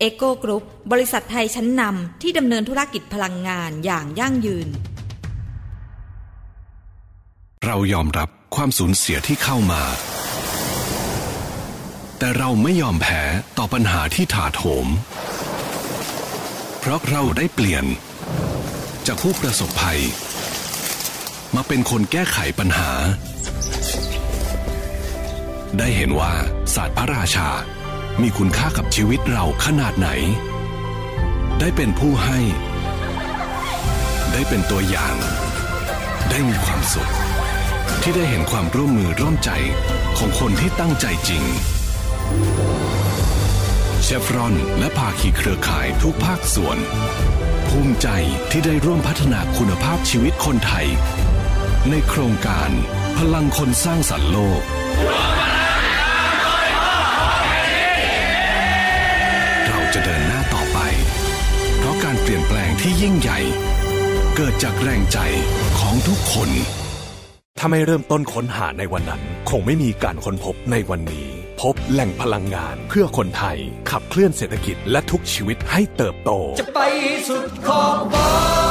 EGCO Group บริษัทไทยชั้นนำที่ดำเนินธุรกิจพลังงานอย่างยั่งยืน เรายอมรับความสูญเสียที่เข้ามา แต่เราไม่ยอมแพ้ต่อปัญหาที่ถาโถม เพราะเราได้เปลี่ยน จากผู้ประสบภัย มาเป็นคนแก้ไขปัญหา ได้เห็นว่าศาสตร์พระราชา มีคุณค่ากับชีวิตเราขนาดไหน ได้เป็นผู้ให้ ได้เป็นตัวอย่าง ได้มีความสุข ที่ได้เห็นความร่วมมือร่วมใจของคนที่ตั้งใจจริงเชฟรอนและภาคีเครือข่ายทุกภาคส่วน ภูมิใจที่ได้ร่วมพัฒนาคุณภาพชีวิตคนไทย ในโครงการพลังคนสร้างสรรค์โลก ปลี่ยนแปลงที่ยิ่งใหญ่ เกิดจากแรงใจของทุกคน ถ้าไม่เริ่มต้นค้นหาในวันนั้น คงไม่มีการค้นพบในวันนี้ พบแหล่งพลังงานเพื่อคนไทย ขับเคลื่อนเศรษฐกิจและทุกชีวิตให้เติบโต จะไปสุดขอบฟ้า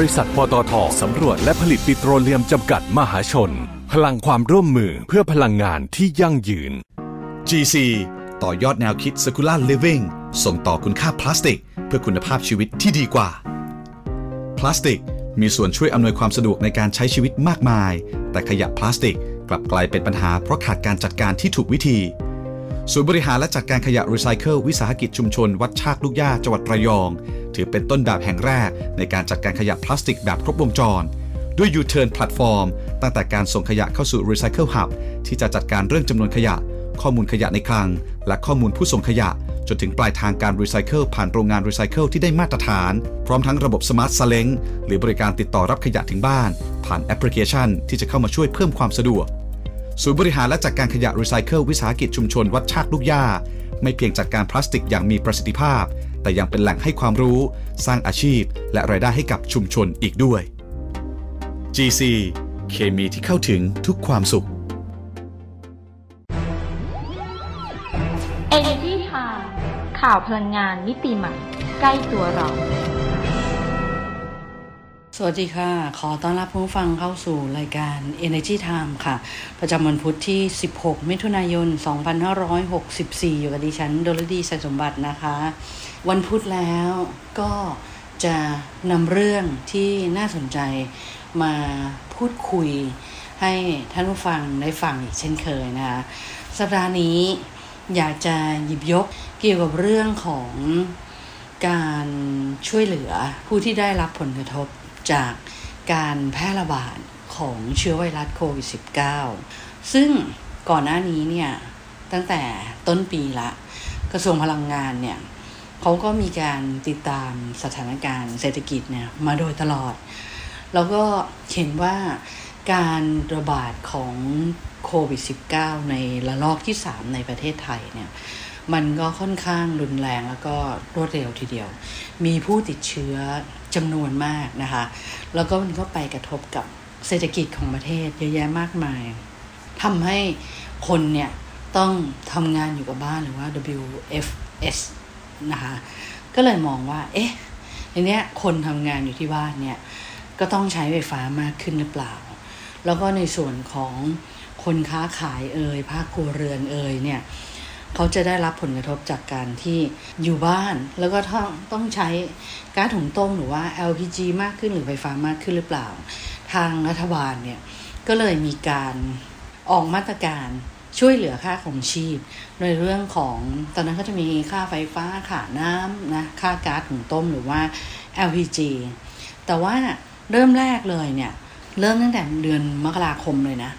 บริษัทปตทสำรวจและผลิตปิโตรเลียมจำกัดมหาชน พลังความร่วมมือเพื่อพลังงานที่ยั่งยืน GC ต่อยอดแนวคิด Circular Living ส่งต่อคุณค่าพลาสติก เพื่อคุณภาพชีวิตที่ดีกว่า พลาสติก มีส่วนช่วยอำนวยความสะดวกในการใช้ชีวิตมากมาย แต่ขยะพลาสติกกลับกลายเป็นปัญหาเพราะขาดการจัดการที่ถูกวิธี ศูนย์บริหารและจัดการขยะรีไซเคิลวิสาหกิจชุมชน วัดชากลูกย่าจังหวัดระยอง ถือเป็นต้นแบบแห่งแรก ในการจัดการขยะพลาสติกแบบครบวงจร ด้วย U-Turn Platform ตั้งแต่การส่งขยะเข้าสู่ Recycle Hub ที่จะจัดการเรื่องจำนวนขยะ ข้อมูลขยะในคลัง และข้อมูลผู้ส่งขยะ จนถึงปลายทางการรีไซเคิลผ่านโรงงานรีไซเคิลที่ได้มาตรฐาน พร้อมทั้งระบบ smart ซาเล้งหรือบริการติดต่อรับขยะถึงบ้าน ผ่านแอปพลิเคชัน ที่จะเข้ามาช่วยเพิ่มความสะดวก ศูนย์บริหารและจัดการขยะรีไซเคิลวิสาหกิจชุมชนวัดชากลูกย่า ไม่เพียงจัดการพลาสติกอย่างมีประสิทธิภาพ แต่ยังเป็นแหล่งให้ความรู้ สร้างอาชีพ และรายได้ให้กับชุมชนอีกด้วย GC เคมีที่เข้าถึงทุกความสุข Energy Time ข่าวพลังงานมิติใหม่ ใกล้ตัวเรา สวัสดีค่ะ ขอต้อนรับผู้ฟังเข้าสู่รายการ Energy Time ค่ะ ประจำวันพุธที่ 16 มิถุนายน 2564 อยู่กับดิฉันโดลดีสัยสมบัตินะคะ วันพุธแล้วก็จะนำเรื่องที่น่าสนใจมาพูดคุยให้ท่านผู้ฟังได้ฟังอีกเช่นเคยนะคะ สัปดาห์นี้อยากจะหยิบยกเกี่ยวกับเรื่องของการช่วยเหลือผู้ที่ได้รับผลกระทบ จากการแพร่ระบาดของเชื้อไวรัสโควิด -19 ซึ่งก่อนหน้านี้เนี่ยตั้งแต่ต้นปีละกระทรวงพลังงานเนี่ยเขาก็มีการติดตามสถานการณ์เศรษฐกิจเนี่ยมาโดยตลอด แล้วก็เห็นว่าการระบาดของโควิด -19 ในระลอกที่ 3 ในประเทศไทยเนี่ย มันก็ค่อนข้างรุนแรงแล้วก็รวดเร็วทีเดียว มีผู้ติดเชื้อจำนวนมากนะคะ แล้วก็มันก็ไปกระทบกับเศรษฐกิจของประเทศเยอะแยะมากมายทำให้คนเนี่ยต้องทำงานอยู่กับบ้านหรือว่า WFS นะคะก็เลยมองว่า เอ๊ะในเนี้ยคนทำงานอยู่ที่บ้านเนี่ยก็ต้องใช้ไฟฟ้ามากขึ้นหรือเปล่า แล้วก็ในส่วนของคนค้าขายเอ่ยภาคครัวเรือนเอ่ยเนี่ย เขาจะได้รับผลกระทบจากการที่อยู่บ้าน แล้วก็ต้องต้องใช้ก๊าซถุงต้มหรือว่า LPG มากขึ้นหรือไฟฟ้ามากขึ้นหรือเปล่า ทางรัฐบาลเนี่ยก็เลยมีการออกมาตรการช่วยเหลือค่าของชีพ ในเรื่องของตอนนั้นก็จะมีค่าไฟฟ้าค่าน้ำนะค่าก๊าซถุงต้มหรือว่า LPG แต่ว่าเริ่มแรกเลยเนี่ย เริ่มตั้งแต่เดือนมกราคมเลยนะ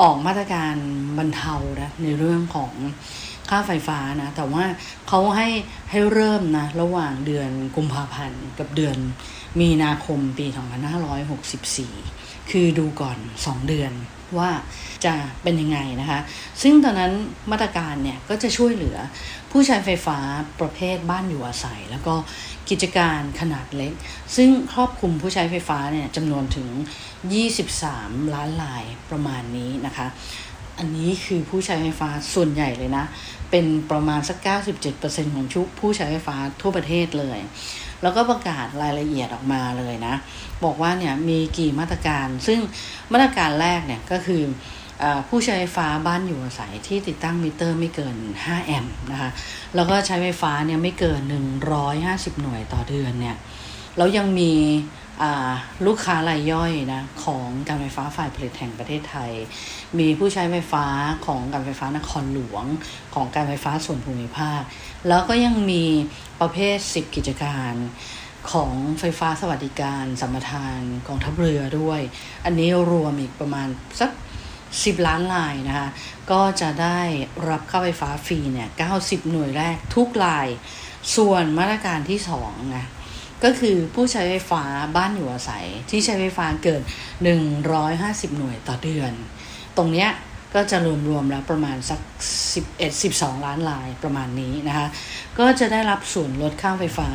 ออกมาตรการบรรเทานะในเรื่องของ ค่าไฟฟ้านะ แต่ว่าเขาให้ให้เริ่มนะ ระหว่างเดือนกุมภาพันธ์กับเดือนมีนาคมปี 2564 คือดูก่อน 2 เดือนว่าจะเป็นยังไงนะคะ ซึ่งตอนนั้นมาตรการเนี่ยก็จะช่วยเหลือผู้ใช้ไฟฟ้าประเภทบ้านอยู่อาศัย แล้วก็กิจการขนาดเล็ก ซึ่งครอบคลุมผู้ใช้ไฟฟ้าเนี่ยจำนวนถึง 23 ล้านรายประมาณนี้นะคะ อันนี้คือผู้ใช้ไฟฟ้าส่วนใหญ่เลยนะ เป็นประมาณสัก 97%ของชุผู้ใช้ไฟฟ้าทั่วประเทศเลย แล้วก็ประกาศรายละเอียดออกมาเลยนะ บอกว่าเนี่ยมีกี่มาตรการ ซึ่งมาตรการแรกเนี่ยก็คืออผู้ใช้ไฟฟ้าบ้านอยู่อาศัยที่ติดตั้งมิเตอร์ไม่เกิน 5 แอมป์นะคะ แล้วก็ใช้ไฟฟ้าเนี่ยไม่เกิน 150 หน่วยต่อเดือนเนี่ย แล้วยังมี ลูกค้ารายย่อยนะของการไฟฟ้าฝ่ายผลิตแห่งประเทศไทย มีผู้ใช้ไฟฟ้าของการไฟฟ้านครหลวง ของการไฟฟ้าส่วนภูมิภาค แล้วก็ยังมีประเภท 10 กิจการของไฟฟ้าสวัสดิการสัมปทานกองทัพเรือด้วย อันนี้รวมอีกประมาณสัก10ล้านลายนะคะ ก็จะได้รับค่าไฟฟ้าฟรีเนี่ย90หน่วยแรกทุกลาย ส่วนมาตรการที่2นะ ก็คือผู้ใช้ไฟฟ้าบ้านอยู่อาศัย ที่ใช้ไฟฟ้าเกิน 150 หน่วยต่อเดือน ตรงเนี้ยก็จะรวมๆแล้วประมาณสัก 11-12 ล้านลายประมาณนี้นะคะ ก็จะได้รับส่วนลดค่าไฟฟ้า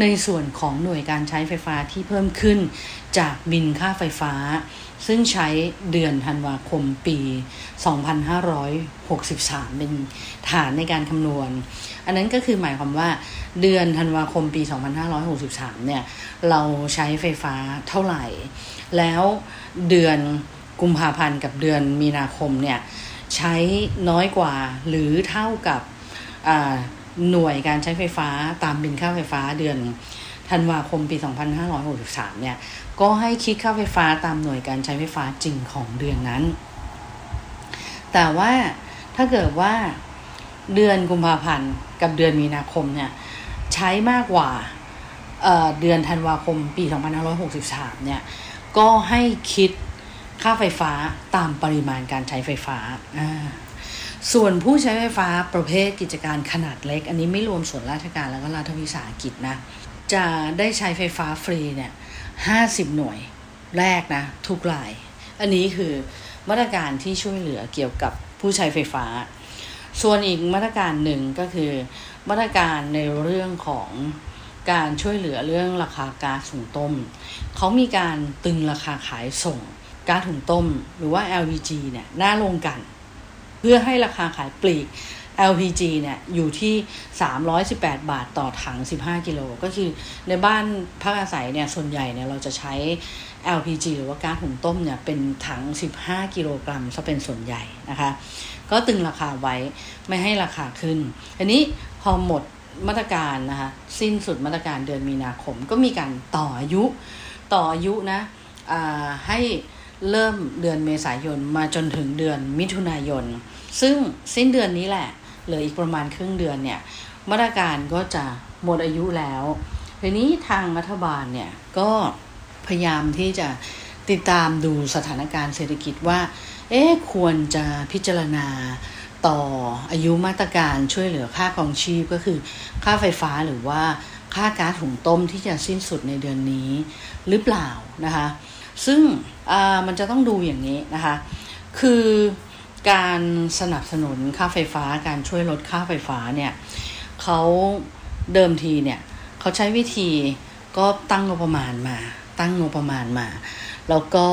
ในส่วนของหน่วยการใช้ไฟฟ้าที่เพิ่มขึ้นจากบินค่าไฟฟ้า ซึ่งใช้เดือนธันวาคมปี 2563 เป็นฐานในการคำนวณ อันนั้นก็คือหมายความว่าเดือนธันวาคมปี 2563 เนี่ย เราใช้ไฟฟ้าเท่าไหร่ แล้วเดือนกุมภาพันธ์กับเดือนมีนาคมเนี่ย ใช้น้อยกว่าหรือเท่ากับหน่วยการใช้ไฟฟ้าตามบินค่าไฟฟ้าเดือน ธันวาคมปี 2563 เนี่ย ก็ให้คิดค่าไฟฟ้าตามหน่วยการใช้ไฟฟ้าจริงของเดือนนั้น แต่ว่าถ้าเกิดว่าเดือนกุมภาพันธ์กับเดือนมีนาคมเนี่ย ใช้มากกว่าเเดือนธันวาคมปี 2563 เนี่ย ก็ให้คิดค่าไฟฟ้าตามปริมาณการใช้ไฟฟ้า ส่วนผู้ใช้ไฟฟ้าประเภทกิจการขนาดเล็ก อันนี้ไม่รวมส่วนราชการแล้วก็รัฐวิสาหกิจนะ จะได้ใช้ไฟฟ้าฟรีเนี่ยห้าสิบหน่วยแรกนะ ทุกราย อันนี้คือมาตรการที่ช่วยเหลือเกี่ยวกับผู้ใช้ไฟฟ้า ส่วนอีกมาตรการหนึ่งก็คือ มาตรการในเรื่องของการช่วยเหลือเรื่องราคาก๊าซสูงต้ม เขามีการตึงราคาขายส่งก๊าซถุงต้ม หรือว่า LPG เนี่ยหน้าลงกัน เพื่อให้ราคาขายปลีก LPG เนี่ยอยู่ที่ 318 บาทต่อถัง 15 กิโล ก็คือในบ้านพักอาศัยเนี่ยส่วนใหญ่เนี่ยเราจะใช้ LPG หรือว่าก๊าซถุงต้มเนี่ยเป็นถัง 15 กิโลกรัมซะเป็นส่วนใหญ่นะคะ ก็ตึงราคาไว้ไม่ให้ราคาขึ้น อันนี้พอหมดมาตรการนะคะสิ้นสุดมาตรการเดือนมีนาคมก็มีการต่ออายุต่ออายุนะให้เริ่มเดือนเมษายนมาจนถึงเดือนมิถุนายน ซึ่งสิ้นเดือนนี้แหละ เหลืออีกประมาณครึ่งเดือนเนี่ยมาตรการก็จะหมดอายุแล้วทีนี้ทางรัฐบาลเนี่ยก็พยายามที่จะติดตามดูสถานการณ์เศรษฐกิจว่า เอ๊ะควรจะพิจารณาต่ออายุมาตรการช่วยเหลือค่าครองชีพก็คือ ค่าไฟฟ้าหรือว่าค่าก๊าซหุงต้มที่จะสิ้นสุดในเดือนนี้หรือเปล่านะคะ ซึ่งมันจะต้องดูอย่างนี้นะคะ คือ การสนับสนุนค่าไฟฟ้าการช่วยลดค่าไฟฟ้าเนี่ยเขาเดิมทีเนี่ยเขาใช้วิธีก็ตั้งงบประมาณมา ตั้งงบประมาณมา แล้วก็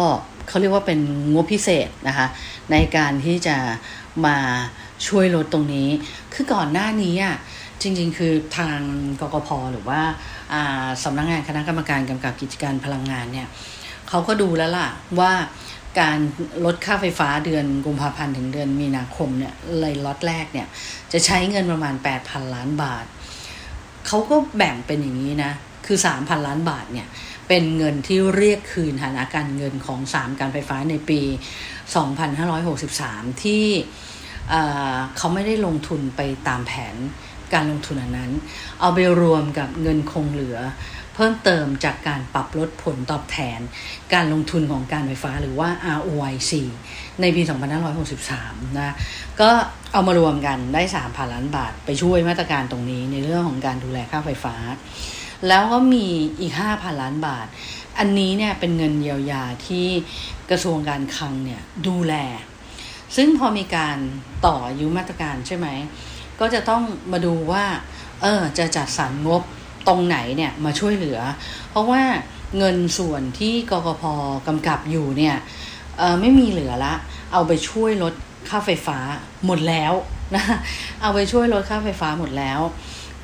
เขาเรียกว่าเป็นงบพิเศษนะคะในการที่จะมาช่วยลดตรงนี้ คือก่อนหน้านี้อะจริงๆ คือทางกกพหรือว่าอ่าสำนักงานคณะกรรมการกำกับกิจการพลังงานเนี่ยเขาก็ดูแล้วล่ะว่า การลดค่าไฟฟ้าเดือนกุมภาพันธ์ถึงเดือนมีนาคมเนี่ยเลยล็อตแรกเนี่ย จะใช้เงินประมาณ 8,000 ล้านบาท เขาก็แบ่งเป็นอย่างนี้นะ คือ 3,000 ล้านบาทเนี่ย เป็นเงินที่เรียกคืนฐานะการเงินของ 3 การไฟฟ้าในปี 2563 ที่เขาไม่ได้ลงทุนไปตามแผนการลงทุนอันนั้น เอาไปรวมกับเงินคงเหลือ เพิ่มเติมจากการปรับลดผลตอบแทน การลงทุนของการไฟฟ้าหรือว่า ROIC ในปี 2563 นะ ก็เอามารวมกันได้ 3,000 ล้านบาท ไปช่วยมาตรการตรงนี้ในเรื่องของการดูแลค่าไฟฟ้า แล้วก็มีอีก 5,000 ล้านบาท อันนี้เนี่ยเป็นเงินเยียวยาที่กระทรวงการคลังเนี่ยดูแล ซึ่งพอมีการต่ออายุมาตรการใช่ไหม ก็จะต้องมาดูว่า เออจะจัดสรรงบ ตรงไหนเนี่ยมาช่วยเหลือ เพราะว่าเงินส่วนที่กกพกำกับอยู่เนี่ยไม่มีเหลือละ เอาไปช่วยลดค่าไฟฟ้าหมดแล้วนะเอาไปช่วยลดค่าไฟฟ้าหมดแล้ว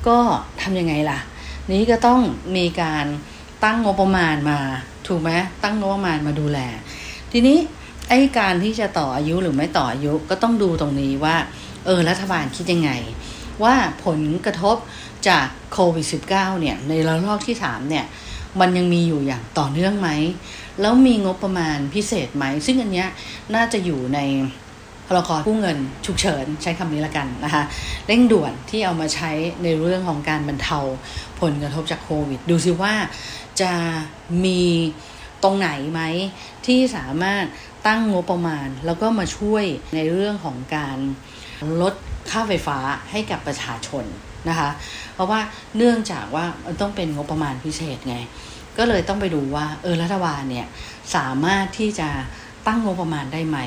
ก็ทำยังไงล่ะ นี้ก็ต้องมีการตั้งงบประมาณมา ถูกไหมตั้งงบประมาณมาดูแล ทีนี้ไอ้การที่จะต่ออายุหรือไม่ต่ออายุก็ต้องดูตรงนี้ว่า เออรัฐบาลคิดยังไง ว่าผลกระทบจากโควิด -19 เนี่ยในระลอกที่ 3 เนี่ย มันยังมีอยู่อย่างต่อเนื่องไหม แล้วมีงบประมาณพิเศษไหม ซึ่งอันเนี้ยน่าจะอยู่ในพรกกู้เงินฉุกเฉินใช้คำนี้ละกันนะคะเร่งด่วนที่เอามาใช้ในเรื่องของการบรรเทาผลกระทบจากโควิด ดูซิว่าจะมีตรงไหนไหมที่สามารถตั้งงบประมาณ แล้วก็มาช่วยในเรื่องของการลด ค่าไฟฟ้าให้กับประชาชนนะคะ เพราะว่าเนื่องจากว่ามันต้องเป็นงบประมาณพิเศษไง ก็เลยต้องไปดูว่าเออรัฐบาลเนี่ยสามารถที่จะตั้งงบประมาณได้ไหม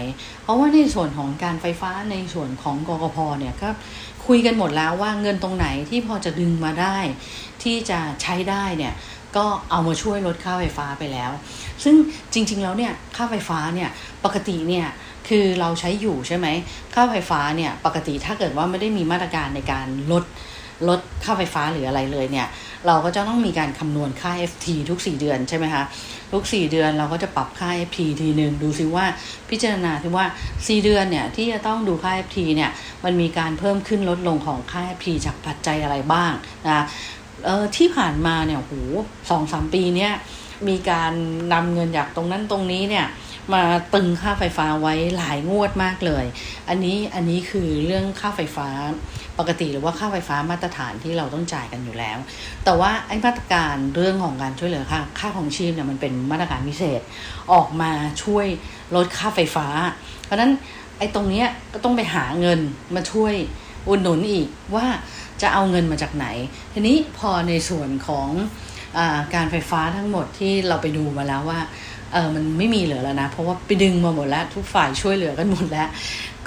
เพราะว่าในส่วนของการไฟฟ้าในส่วนของกกพเนี่ยก็คุยกันหมดแล้วว่าเงินตรงไหนที่พอจะดึงมาได้ ที่จะใช้ได้เนี่ยก็เอามาช่วยลดค่าไฟฟ้าไปแล้ว ซึ่งจริงๆแล้วเนี่ยค่าไฟฟ้าเนี่ยปกติเนี่ย คือเราใช้อยู่ใช่ไหมค่าไฟฟ้าเนี่ยปกติถ้าเกิดว่าไม่ได้มีมาตรการในการลดลดค่าไฟฟ้าหรืออะไรเลยเนี่ย เราก็จะต้องมีการคำนวณค่า FT ทุก 4 เดือนใช่ไหมคะทุก 4 เดือนเราก็จะปรับค่า FT ทีหนึ่งดูซิว่าพิจารณาที่ว่า 4 เดือนเนี่ยที่จะต้องดูค่า FT เนี่ยมันมีการเพิ่มขึ้นลดลงของค่า FT จากปัจจัยอะไรบ้างนะเออที่ผ่านมาเนี่ยโหสองสามปีเนี่ยมีการนำเงินจากตรงนั้นตรงนี้เนี่ย มาตึงค่าไฟฟ้าไว้หลายงวดมากเลย อันนี้อันนี้คือเรื่องค่าไฟฟ้าปกติหรือว่าค่าไฟฟ้ามาตรฐานที่เราต้องจ่ายกันอยู่แล้ว แต่ว่าไอ้มาตรการเรื่องของการช่วยเหลือค่าค่าของชีพเนี่ยมันเป็นมาตรการพิเศษออกมาช่วยลดค่าไฟฟ้า เพราะนั้นไอ้ตรงเนี้ยก็ต้องไปหาเงินมาช่วยอุดหนุนอีกว่าจะเอาเงินมาจากไหน ทีนี้พอในส่วนของอการไฟฟ้าทั้งหมดที่เราไปดูมาแล้วว่า เออมันไม่มีเหลือแล้วนะ เพราะว่าไปดึงมาหมดแล้วทุกฝ่ายช่วยเหลือกันหมดแล้ว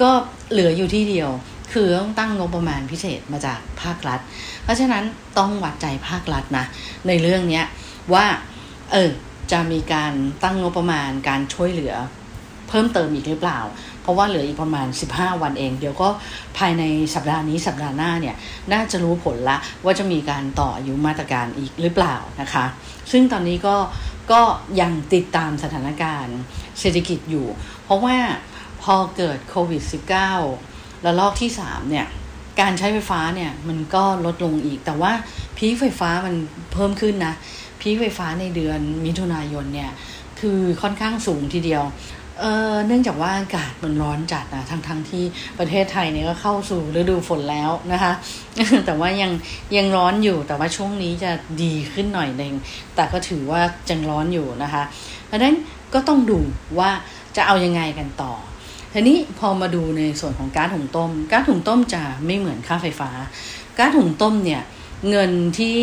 ก็เหลืออยู่ที่เดียว คือต้องตั้งงบประมาณพิเศษมาจากภาครัฐ เพราะฉะนั้นต้องวัดใจภาครัฐนะ ในเรื่องนี้ว่าเออจะมีการตั้งงบประมาณการช่วยเหลือเพิ่มเติมอีกหรือเปล่า เพราะว่าเหลืออีกประมาณ 15 วันเอง เดี๋ยวก็ภายในสัปดาห์นี้สัปดาห์หน้าเนี่ย น่าจะรู้ผลละว่าจะมีการต่ออายุมาตรการอีกหรือเปล่านะคะ ซึ่งตอนนี้ก็ ก็ยังติดตามสถานการณ์เศรษฐกิจอยู่ เพราะว่าพอเกิดโควิด -19 ระลอกที่ 3 เนี่ย การใช้ไฟฟ้าเนี่ย มันก็ลดลงอีก แต่ว่าพีคไฟฟ้ามันเพิ่มขึ้นนะ พีคไฟฟ้าในเดือนมิถุนายนเนี่ย คือค่อนข้างสูงทีเดียว เออเนื่องจากว่าอากาศมันร้อนจัดนะทั้งทั้งที่ประเทศไทยเนี่ยก็เข้าสู่ฤดูฝนแล้วนะคะ แต่ว่ายังยังร้อนอยู่แต่ว่าช่วงนี้จะดีขึ้นหน่อยหนึ่งแต่ก็ถือว่ายังร้อนอยู่นะคะเพราะฉะนั้นก็ต้องดูว่าจะเอายังไงกันต่อทีนี้พอมาดูในส่วนของก๊าซหุงต้มก๊าซหุงต้มจะไม่เหมือนค่าไฟฟ้าก๊าซหุงต้มเนี่ยเงินที่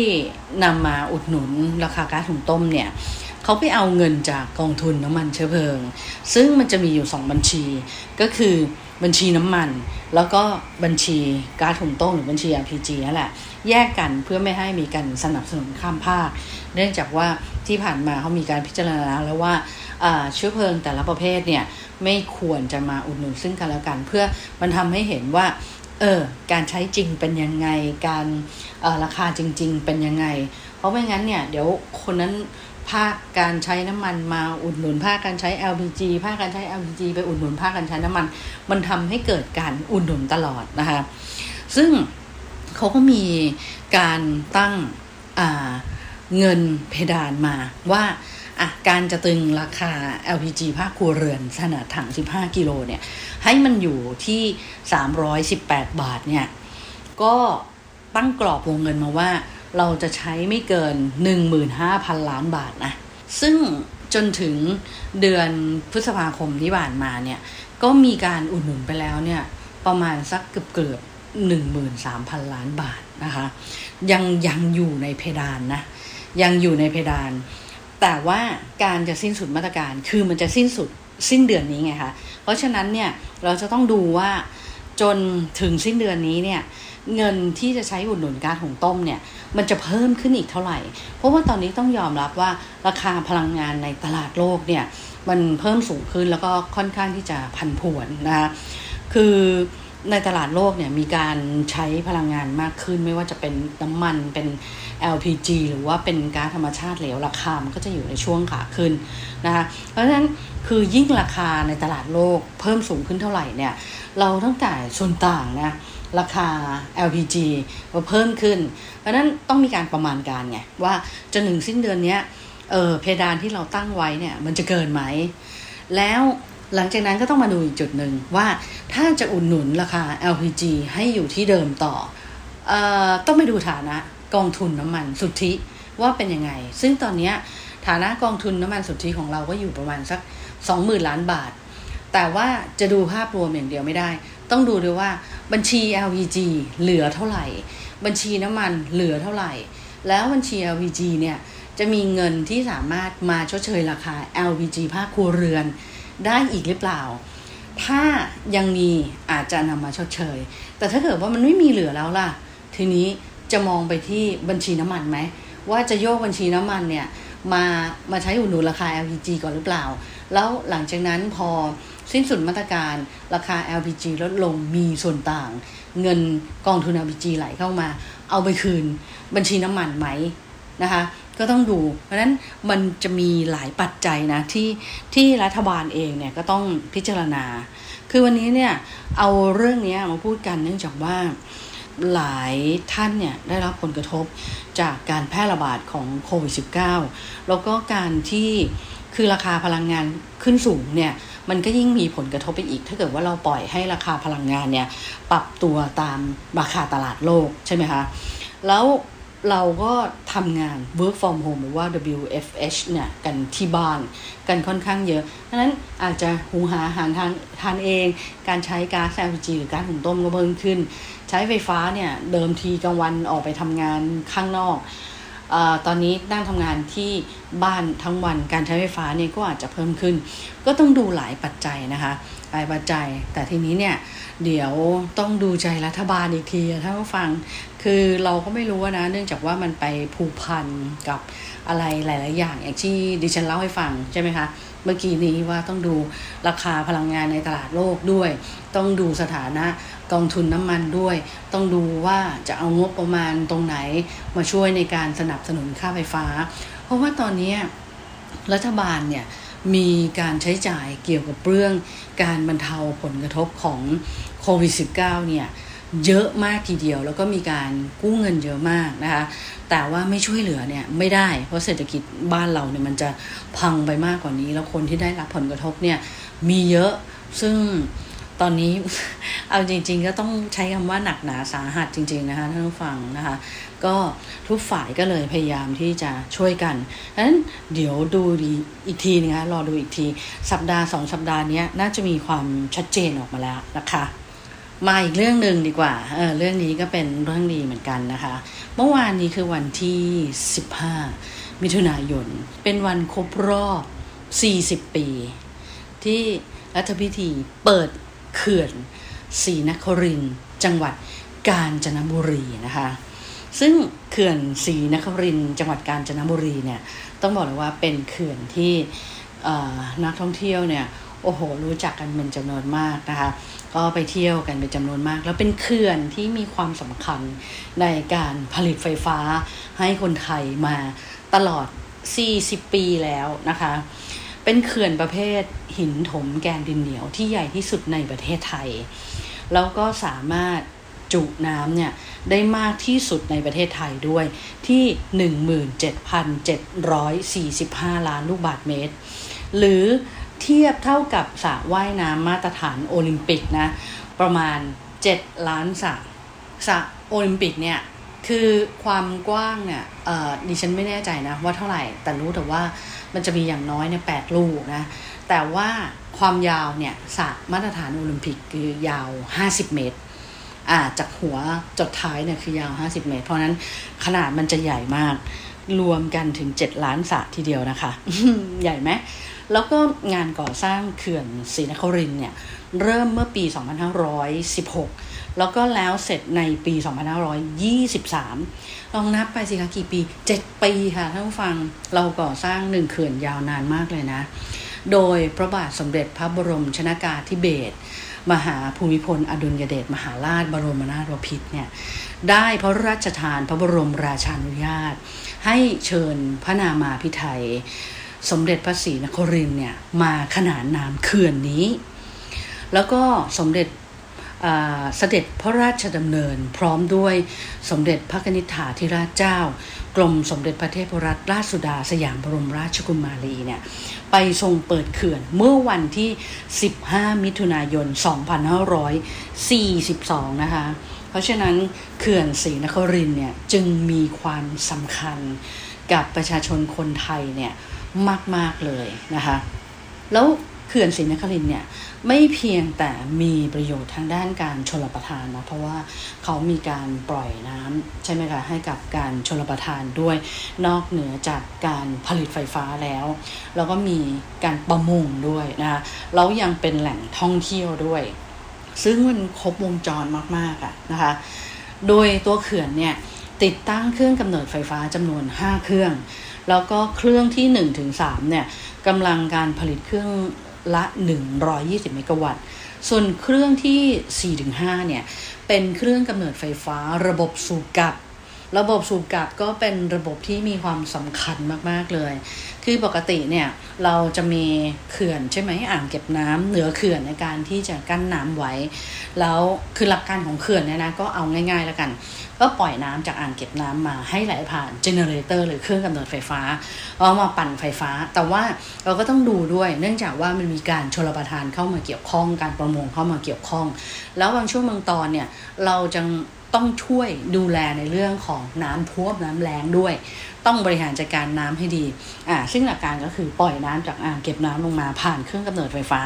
นำมาอุดหนุนราคาก๊าซหุงต้มเนี่ย เขาไปเอาเงินจากกองทุนน้ำมันเชื้อเพลิง ซึ่งมันจะมีอยู่สองบัญชี ก็คือบัญชีน้ำมัน แล้วก็บัญชีก๊าซหุงต้มหรือบัญชี LPG นั่นแหละ แยกกันเพื่อไม่ให้มีการสนับสนุนข้ามภาค เนื่องจากว่าที่ผ่านมาเขามีการพิจารณาแล้วว่าเชื้อเพลิงแต่ละประเภทเนี่ยไม่ควรจะมาอุดหนุนซึ่งกันและกัน เพื่อมันทำให้เห็นว่าเออการใช้จริงเป็นยังไงการออราคาจริง ๆ เป็นยังไง เพราะไม่งั้นเนี่ยเดี๋ยวคนนั้น ภาคการใช้น้ำมันมาอุดหนุนภาคการใช้ LPG ภาคการใช้ LPG ไปอุดหนุนภาคการใช้น้ำมัน มันทำให้เกิดการอุดหนุนตลอดนะคะ ซึ่งเขาก็มีการตั้งเงินเพดานมาว่าการจะตึงราคา LPG ภาคครัวเรือนขนาดถัง 15 กิโลเนี่ย ให้มันอยู่ที่ 318 บาทเนี่ย ก็ตั้งกรอบวงเงินมาว่า เราจะใช้ไม่เกิน 15,000 ล้านบาทนะ ซึ่งจนถึงเดือนพฤษภาคมที่ผ่านมาเนี่ย ก็มีการอุดหนุนไปแล้วเนี่ย ประมาณสักเกือบเกือบ13,000 ล้านบาทนะคะ ยังยังอยู่ในเพดานนะ ยังอยู่ในเพดาน แต่ว่าการจะสิ้นสุดมาตรการคือมันจะสิ้นสุดสิ้นเดือนนี้ไงคะ เพราะฉะนั้นเนี่ยเราจะต้องดูว่าจนถึงสิ้นเดือนนี้เนี่ย เงินที่จะใช้อุดหนุนกาซหุงต้มเนี่ย มันจะเพิ่มขึ้นอีกเท่าไหร่ เพราะว่าตอนนี้ต้องยอมรับว่าราคาพลังงานในตลาดโลกเนี่ยมันเพิ่มสูงขึ้นแล้วก็ค่อนข้างที่จะพันผวนนะคะคือในตลาดโลกเนี่ยมีการใช้พลังงานมากขึ้น ไม่ว่าจะเป็นน้ำมันเป็น LPG หรือว่าเป็นก๊าซธรรมชาติเหลวราคามันก็จะอยู่ในช่วงขาขึ้นนะคะเพราะฉะนั้นคือยิ่งราคาในตลาดโลกเพิ่มสูงขึ้นเท่าไหร่เนี่ยเราต้องจ่ายส่วนต่างนะ ราคา LPG ก็เพิ่มขึ้น เพราะฉะนั้นต้องมีการประมาณการไง ว่าจนถึงสิ้นเดือนนี้เออเพดานที่เราตั้งไว้เนี่ยมันจะเกินไหม แล้วหลังจากนั้นก็ต้องมาดูอีกจุดหนึ่งว่าถ้าจะอุดหนุนราคา LPG ให้อยู่ที่เดิมต่อออต้องไปดูฐานะกองทุนน้ำมันสุทธิว่าเป็นยังไง ซึ่งตอนนี้ฐานะกองทุนน้ำมันสุทธิของเราก็อยู่ประมาณสัก 20,000 ล้านบาท แต่ว่าจะดูภาพรวมอย่างเดียวไม่ได้ ต้องดูด้วยว่าบัญชี LPG เหลือเท่าไหร่ บัญชีน้ำมันเหลือเท่าไหร่ แล้วบัญชี LPG เนี่ยจะมีเงินที่สามารถมาชดเชยราคา LPG ภาคครัวเรือนได้อีกหรือเปล่า ถ้ายังมีอาจจะนำมาชดเชย แต่ถ้าเกิดว่ามันไม่มีเหลือแล้วล่ะ ทีนี้จะมองไปที่บัญชีน้ำมันไหม ว่าจะโยกบัญชีน้ำมันเนี่ยมามาใช้อุดหนุนราคา LPG ก่อนหรือเปล่า แล้วหลังจากนั้นพอ สิ้นสุดมาตรการราคา LPG ลดลงมีส่วนต่าง เงินกองทุน LPG ไหลเข้ามา เอาไปคืนบัญชีน้ำมันไหมนะคะ ก็ต้องดู เพราะฉะนั้นมันจะมีหลายปัจจัยนะที่ที่รัฐบาลเองเนี่ยก็ต้องพิจารณา คือวันนี้เนี่ยเอาเรื่องนี้มาพูดกันเนื่องจากว่าหลายท่านเนี่ยได้รับผลกระทบจากการแพร่ระบาดของโควิด -19 แล้วก็การที่คือราคาพลังงานขึ้นสูงเนี่ย มันก็ยิ่งมีผลกระทบไปอีก ถ้าเกิดว่าเราปล่อยให้ราคาพลังงานเนี่ยปรับตัวตามราคาตลาดโลกใช่ไหมคะ แล้วเราก็ทำงาน work from home หรือว่า WFH เนี่ยกันที่บ้านกันค่อนข้างเยอะดังนั้นอาจจะหุงหาอาหารทานทานเอง การใช้ก๊าซ LPG หรือก๊าซหุงต้มก็เพิ่มขึ้น ใช้ไฟฟ้าเนี่ยเดิมทีกลางวันออกไปทำงานข้างนอก ตอนนี้นั่งทำงานที่บ้านทั้งวันการใช้ไฟฟ้าเนี่ยก็อาจจะเพิ่มขึ้น ก็ต้องดูหลายปัจจัยนะคะหลายปัจจัย แต่ทีนี้เนี่ยเดี๋ยวต้องดูใจรัฐบาลอีกทีถ้าผู้ฟัง คือเราก็ไม่รู้นะ เนื่องจากว่ามันไปผูกพันกับอะไรหลาย ๆ อย่างอย่างที่ดิฉันเล่าให้ฟังใช่ไหมคะเมื่อกี้นี้ว่าต้องดูราคาพลังงานในตลาดโลกด้วย ต้องดูสถานะ กองทุนน้ำมันด้วย ต้องดูว่าจะเอางบประมาณตรงไหนมาช่วยในการสนับสนุนค่าไฟฟ้า เพราะว่าตอนนี้รัฐบาลเนี่ยมีการใช้จ่ายเกี่ยวกับเรื่องการบรรเทาผลกระทบของโควิด -19 เนี่ยเยอะมากทีเดียวแล้วก็มีการกู้เงินเยอะมากนะคะ แต่ว่าไม่ช่วยเหลือเนี่ยไม่ได้ เพราะเศรษฐกิจบ้านเราเนี่ยมันจะพังไปมากกว่านี้ แล้วคนที่ได้รับผลกระทบเนี่ยมีเยอะซึ่ง ตอนนี้เอาจริง ๆ ก็ต้องใช้คำว่าหนักหนาสาหัสจริง ๆ นะคะท่านผู้ฟังนะคะ ก็ทุกฝ่ายก็เลยพยายามที่จะช่วยกันดังนั้นเดี๋ยวดูดีอีกทีนะคะรอดูอีกที สัปดาห์สองสัปดาห์นี้น่าจะมีความชัดเจนออกมาแล้วนะคะมาอีกเรื่องหนึ่งดีกว่า เออ เรื่องนี้ก็เป็นเรื่องดีเหมือนกันนะคะ เมื่อวานนี้คือวันที่ 15 มิถุนายน เป็นวันครบรอบ 40 ปี ที่รัฐพิธีเปิด เขื่อนศรีนครินจังหวัดกาญจนบุรีนะคะ ซึ่งเขื่อนศรีนครินจังหวัดกาญจนบุรีเนี่ยต้องบอกเลยว่าเป็นเขื่อนที่นักท่องเที่ยวเนี่ยโอ้โห รู้จักกันเป็นจำนวนมากนะคะ ก็ไปเที่ยวกันเป็นจำนวนมาก แล้วเป็นเขื่อนที่มีความสำคัญในการผลิตไฟฟ้าให้คนไทยมาตลอด 40 ปีแล้วนะคะ เป็นเขื่อนประเภทหินถมแกนดินเหนียวที่ใหญ่ที่สุดในประเทศไทย แล้วก็สามารถจุน้ำเนี่ยได้มากที่สุดในประเทศไทยด้วยที่ 17,745 ล้านลูกบาศก์เมตร หรือเทียบเท่ากับสระว่ายน้ำมาตรฐานโอลิมปิกนะ ประมาณ 7 ล้านสระสระโอลิมปิกเนี่ย คือความกว้างเนี่ยดิฉันไม่แน่ใจนะว่าเท่าไหร่แต่รู้แต่ว่า มันจะมีอย่างน้อยเนี่ยแปดลูกนะ แต่ว่าความยาวเนี่ยสระมาตรฐานโอลิมปิกคือยาว 50 เมตรอ่าจากหัวจดท้ายเนี่ยคือยาว 50 เมตร เพราะนั้นขนาดมันจะใหญ่มาก รวมกันถึง 7 ล้านสระทีเดียวนะคะ ใหญ่ไหมแล้วก็งานก่อสร้างเขื่อนศรีนครินเนี่ย เริ่มเมื่อปี 2516 แล้วก็แล้วเสร็จในปี 2523 ลองนับไปสิคะกี่ปี 7 ปีค่ะท่านผู้ฟังเราก่อสร้างหนึ่งเขื่อนยาวนานมากเลยนะ โดยพระบาทสมเด็จพระบรมชนากาธิเบศรมหาภูมิพล อดุลยเดชมหาราชบรมนาถบพิตรเนี่ยได้พระราชทานพระบรมราชานุญาต ให้เชิญพระนามาพิไทย สมเด็จพระศรีนครินเนี่ยมาขนานนามเขื่อนนี้ แล้วก็สมเด็จ เสด็จพระราชดำเนิน พร้อมด้วยสมเด็จพระนิษฐาธิราชเจ้า กรมสมเด็จพระเทพรัตนราชสุดาสยามบรมราชกุมารีเนี่ยไปทรงเปิดเขื่อนเมื่อวันที่ 15 มิถุนายน 2542 นะคะ เพราะฉะนั้นเขื่อนศรีนครินเนี่ยจึงมีความสำคัญกับประชาชนคนไทยเนี่ยมาก ๆ เลยนะคะ แล้วเขื่อนศรีนครินเนี่ย ไม่เพียงแต่มีประโยชน์ทางด้านการชลประทานนะเพราะว่าเขามีการปล่อยน้ำใช่ไหมคะให้กับการชลประทานด้วยนอกเหนือจากการผลิตไฟฟ้าแล้ว แล้วก็มีการประมงด้วยนะคะแล้วยังเป็นแหล่งท่องเที่ยวด้วย ซึ่งมันครบวงจรมากๆอะนะคะ โดยตัวเขื่อนเนี่ยติดตั้งเครื่องกำเนิดไฟฟ้าจำนวน 5 เครื่อง แล้วก็เครื่องที่1ถึง3เนี่ยกำลังการผลิตเครื่อง ละ 120 เมกะวัตต์ ส่วนเครื่องที่4ถึง5เนี่ย เป็นเครื่องกำเนิดไฟฟ้าระบบสูบกับ ระบบสูบกลับก็เป็นระบบที่มีความสำคัญมากๆเลย คือปกติเนี่ยเราจะมีเขื่อนใช่ไหมอ่างเก็บน้ำเหนือเขื่อนในการที่จะกั้นน้ำไว้ แล้วคือหลักการของเขื่อนเนี่ยนะก็เอาง่ายๆแล้วกัน ก็ปล่อยน้ำจากอ่างเก็บน้ำมาให้ไหลผ่านเจเนเรเตอร์หรือเครื่องกำเนิดไฟฟ้าเอามาปั่นไฟฟ้า แต่ว่าเราก็ต้องดูด้วย เนื่องจากว่ามันมีการชลประทานเข้ามาเกี่ยวข้อง การประมงเข้ามาเกี่ยวข้อง แล้วบางช่วงบางตอนเนี่ยเราจะ ต้องช่วยดูแลในเรื่องของน้ำท่วมน้ำแล้งด้วย ต้องบริหารจัดการน้ำให้ดีอ่าซึ่งหลักการก็คือปล่อยน้ำจากอ่างเก็บน้ำลงมาผ่านเครื่องกำเนิดไฟฟ้า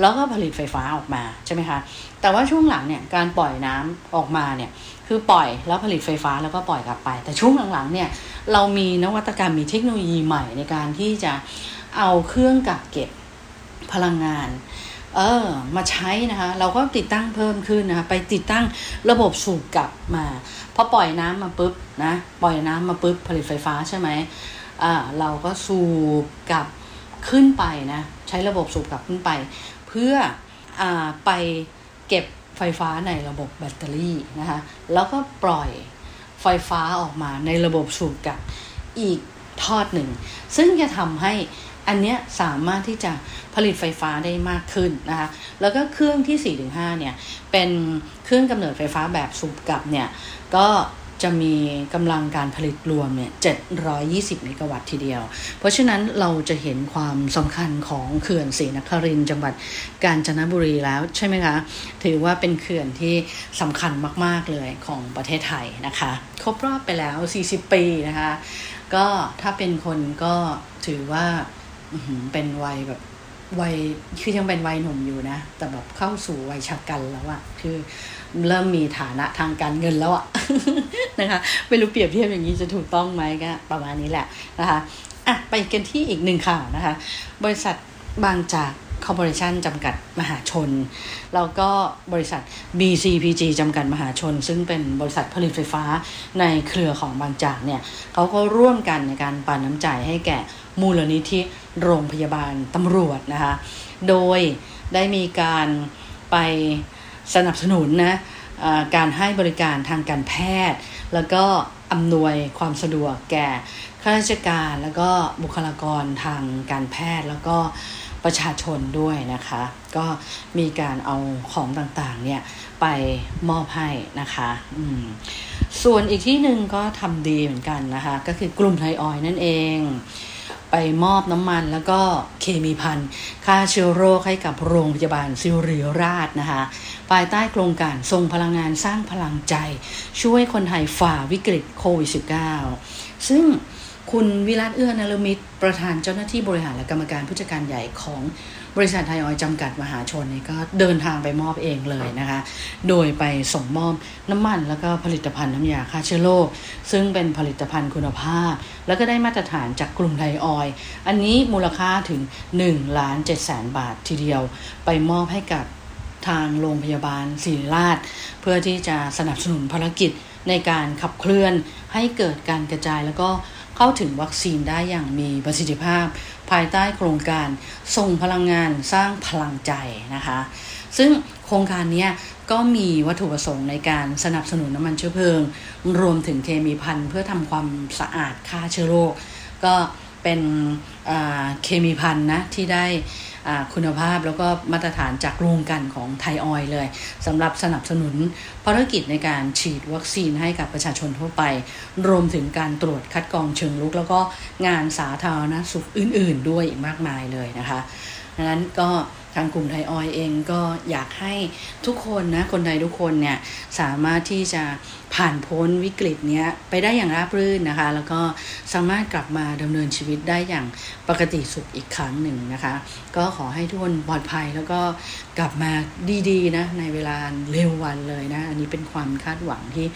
แล้วก็ผลิตไฟฟ้าออกมาใช่ไหมคะแต่ว่าช่วงหลังเนี่ยการปล่อยน้ำออกมาเนี่ยคือปล่อยแล้วผลิตไฟฟ้าแล้วก็ปล่อยกลับไป แต่ช่วงหลังๆเนี่ยเรามีนวัตกรรมมีเทคโนโลยีใหม่ในการที่จะเอาเครื่องกักเก็บพลังงาน เออมาใช้นะคะ เราก็ติดตั้งเพิ่มขึ้นนะคะ ไปติดตั้งระบบสูบกลับมาพอปล่อยน้ำมาปุ๊บนะปล่อยน้ำมาปุ๊บผลิตไฟฟ้าใช่ไหมอ่าเราก็สูบกลับขึ้นไปนะใช้ระบบสูบกลับขึ้นไป เพื่ออ่าไปเก็บไฟฟ้าในระบบแบตเตอรี่นะคะแล้วก็ปล่อยไฟฟ้าออกมาในระบบสูบกลับอีกทอดหนึ่ง ซึ่งจะทำให้ อันเนี้ยสามารถที่จะผลิตไฟฟ้าได้มากขึ้นนะคะ แล้วก็เครื่องที่ 4-5 เนี่ย เป็นเครื่องกำเนิดไฟฟ้าแบบสูบกลับเนี่ย ก็จะมีกำลังการผลิตรวมเนี่ย 720 เมกะวัตต์ทีเดียว เพราะฉะนั้นเราจะเห็นความสำคัญของเขื่อนศรีนครินทร์จังหวัดกาญจนบุรีแล้วใช่ไหมคะ ถือว่าเป็นเขื่อนที่สำคัญมาก ๆ เลยของประเทศไทยนะคะ ครบรอบไปแล้ว 40 ปีนะคะ ก็ถ้าเป็นคนก็ถือว่า เป็นวัยแบบวัยคือยังเป็นวัยหนุ่มอยู่นะ แต่แบบเข้าสู่วัยชะกันแล้วอะคือเริ่มมีฐานะทางการเงินแล้วอะนะคะไม่รู้เปรียบเทียบอย่างนี้จะถูกต้องไหมก็ประมาณนี้แหละนะคะอะไปกันที่อีกหนึ่งข่าวนะคะ บริษัทบางจากค Corporation จำกัดมหาชน แล้วก็บริษัท BCPG จำกัดมหาชน ซึ่งเป็นบริษัทผลิตไฟฟ้าในเครือของบางจากเนี่ยเขาก็ร่วมกันในการปันน้ำใจให้แก่ มูลนิธิโรงพยาบาลตำรวจนะคะ โดยได้มีการไปสนับสนุนนะการให้บริการทางการแพทย์ แล้วก็อำนวยความสะดวกแก่ข้าราชการแล้วก็บุคลากรทางการแพทย์แล้วก็ประชาชนด้วยนะคะ ก็มีการเอาของต่างๆเนี่ยไปมอบให้นะคะส่วนอีกที่หนึ่งก็ทำดีเหมือนกันนะคะ ก็คือกลุ่มไทยออยนั่นเอง ไปมอบน้ำมันแล้วก็เคมีพันฆ่าเชื้อโรคให้กับโรงพยาบาลซิริราชนะคะภายใต้โครงการทรงพลังงานสร้างพลังใจ ช่วยคนไทยฝ่าวิกฤตโควิด -19 ซึ่งคุณวิรัตเอื้อนรมิตรประธานเจ้าหน้าที่บริหารและกรรมการผู้จัดการใหญ่ของ บริษัทไทยออยจำกัดมหาชนนี่ก็เดินทางไปมอบเองเลยนะคะ โดยไปส่งมอบน้ำมันแล้วก็ผลิตภัณฑ์น้ำยาฆ่าเชื้อโรคซึ่งเป็นผลิตภัณฑ์คุณภาพ แล้วก็ได้มาตรฐานจากกลุ่มไทยออยอันนี้มูลค่าถึง1ล้าน7แสนบาททีเดียว ไปมอบให้กับทางโรงพยาบาลศิริราช เพื่อที่จะสนับสนุนภารกิจในการขับเคลื่อนให้เกิดการกระจายแล้วก็ เข้าถึงวัคซีนได้อย่างมีประสิทธิภาพ ภายใต้โครงการส่งพลังงานสร้างพลังใจนะคะ ซึ่งโครงการนี้ก็มีวัตถุประสงค์ในการสนับสนุนน้ำมันเชื้อเพลิง รวมถึงเคมีพันเพื่อทำความสะอาดฆ่าเชื้อโรค ก็เป็นเคมีพันนะที่ได้ คุณภาพแล้วก็มาตรฐานจากโรงกันของไทยออยเลยสำหรับสนับสนุนภารกิจในการฉีดวัคซีนให้กับประชาชนทั่วไป รวมถึงการตรวจคัดกรองเชิงลุก แล้วก็งานสาธารณสุขอื่น ๆ ด้วยอีกมากมายเลยนะคะดังนั้นก็ทางกลุ่มไทยออยเองก็อยากให้ทุกคนนะคนไทยทุกคนเนี่ยสามารถที่จะ ผ่านพ้นวิกฤตเนี้ยไปได้อย่างราบรื่นนะคะ แล้วก็สามารถกลับมาดำเนินชีวิตได้อย่างปกติสุขอีกครั้งหนึ่งนะคะ ก็ขอให้ทุกคนปลอดภัยแล้วก็กลับมาดีๆนะในเวลาเร็ววันเลยนะ อันนี้เป็นความคาดหวังที่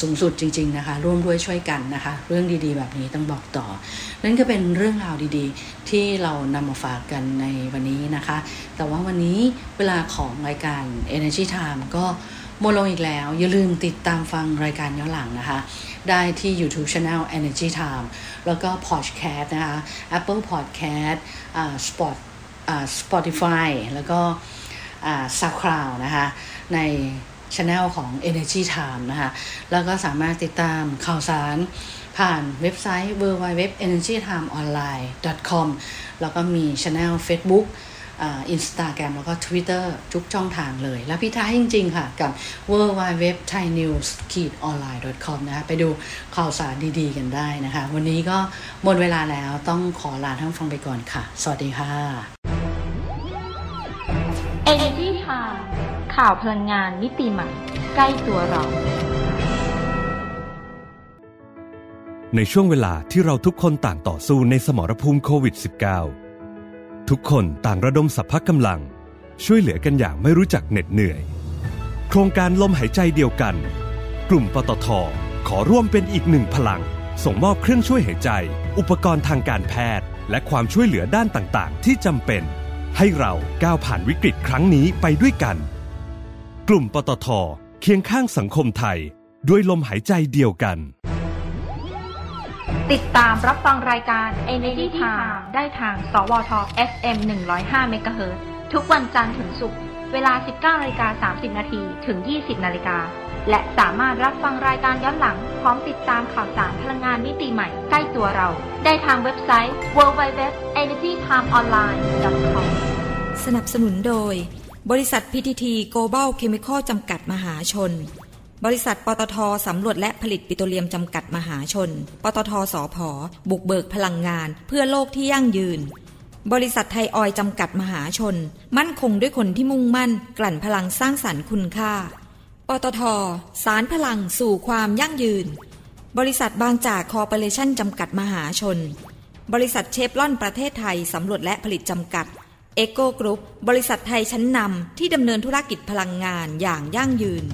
สูงสุดจริง ๆนะคะ ร่วมด้วยช่วยกันนะคะ เรื่องดีๆ แบบนี้ต้องบอกต่อ นั่นก็เป็นเรื่องราวดีๆ ที่เรานำมาฝากกันในวันนี้นะคะ แต่ว่าวันนี้เวลาของรายการ Energy Time ก็ มดลงอีกแล้ว อย่าลืมติดตามฟังรายการย้อนหลังนะคะ ได้ที่ YouTube Channel Energy Time แล้วก็ Podcast นะคะ Apple Podcast อ่า Spot อ่า Spotify แล้วก็อ่า SoundCloud นะคะ ในช anel ของ Energy Time นะคะ แล้วก็สามารถติดตามข่าวสารผ่านเว็บไซต์ www.energytimeonline.com แล้วก็มีช anel Facebook อินสตาแกรมแล้วก็ Twitter ทุกช่องทางเลย แล้วพี่ท้ายจริง ๆ ค่ะ กับ w w w t h a i n e w s o n l i n e c o m นะคะไปดูข่าวสารดีๆ กันได้นะคะ วันนี้ก็หมดเวลาแล้วต้องขอลาท่านฟังไปก่อนค่ะ สวัสดีค่ะ Energy Time ข่าวพลังงานมิติใหม่ ใกล้ตัวเรา ในช่วงเวลาที่เราทุกคนต่างต่อสู้ในสมรภูมิโควิด -19 ทุกคนต่างระดมสรรพกำลัง ช่วยเหลือกันอย่างไม่รู้จักเหน็ดเหนื่อย โครงการลมหายใจเดียวกัน กลุ่มปตทขอร่วมเป็นอีกหนึ่งพลัง ส่งมอบเครื่องช่วยหายใจ อุปกรณ์ทางการแพทย์ และความช่วยเหลือด้านต่างๆ ที่จำเป็น ให้เราก้าวผ่านวิกฤตครั้งนี้ไปด้วยกัน กลุ่มปตทเคียงข้างสังคมไทย ด้วยลมหายใจเดียวกัน ติดตามรับฟังรายการ Energy Time ได้ทาง สวท FM 105 MHz ทุกวันจันทร์ถึงศุกร์ เวลา 19นาฬิกา30 นาที ถึง 20 นาฬิกา และสามารถรับฟังรายการย้อนหลัง พร้อมติดตามข่าวสารพลังงานมิติใหม่ใกล้ตัวเรา ได้ทางเว็บไซต์ www.energytimeonline.com สนับสนุนโดย บริษัท PTT Global Chemical จำกัดมหาชน บริษัท ปตทสำรวจและผลิตปิโตรเลียมจำกัดมหาชน ปตทสอพอบุกเบิกพลังงาน เพื่อโลกที่ยั่งยืน บริษัทไทยออยจำกัดมหาชน มั่นคงด้วยคนที่มุ่งมั่น กลั่นพลังสร้างสรรค์คุณค่า ปตทสารพลังสู่ความยั่งยืน บริษัทบางจากคอร์ปอเรชั่นจำกัดมหาชน บริษัทเชฟลอนประเทศไทยสำรวจและผลิตจำกัด EGCO Group บริษัทไทยชั้นนำที่ดำเนินธุรกิจพลังงานอย่างยั่งยืน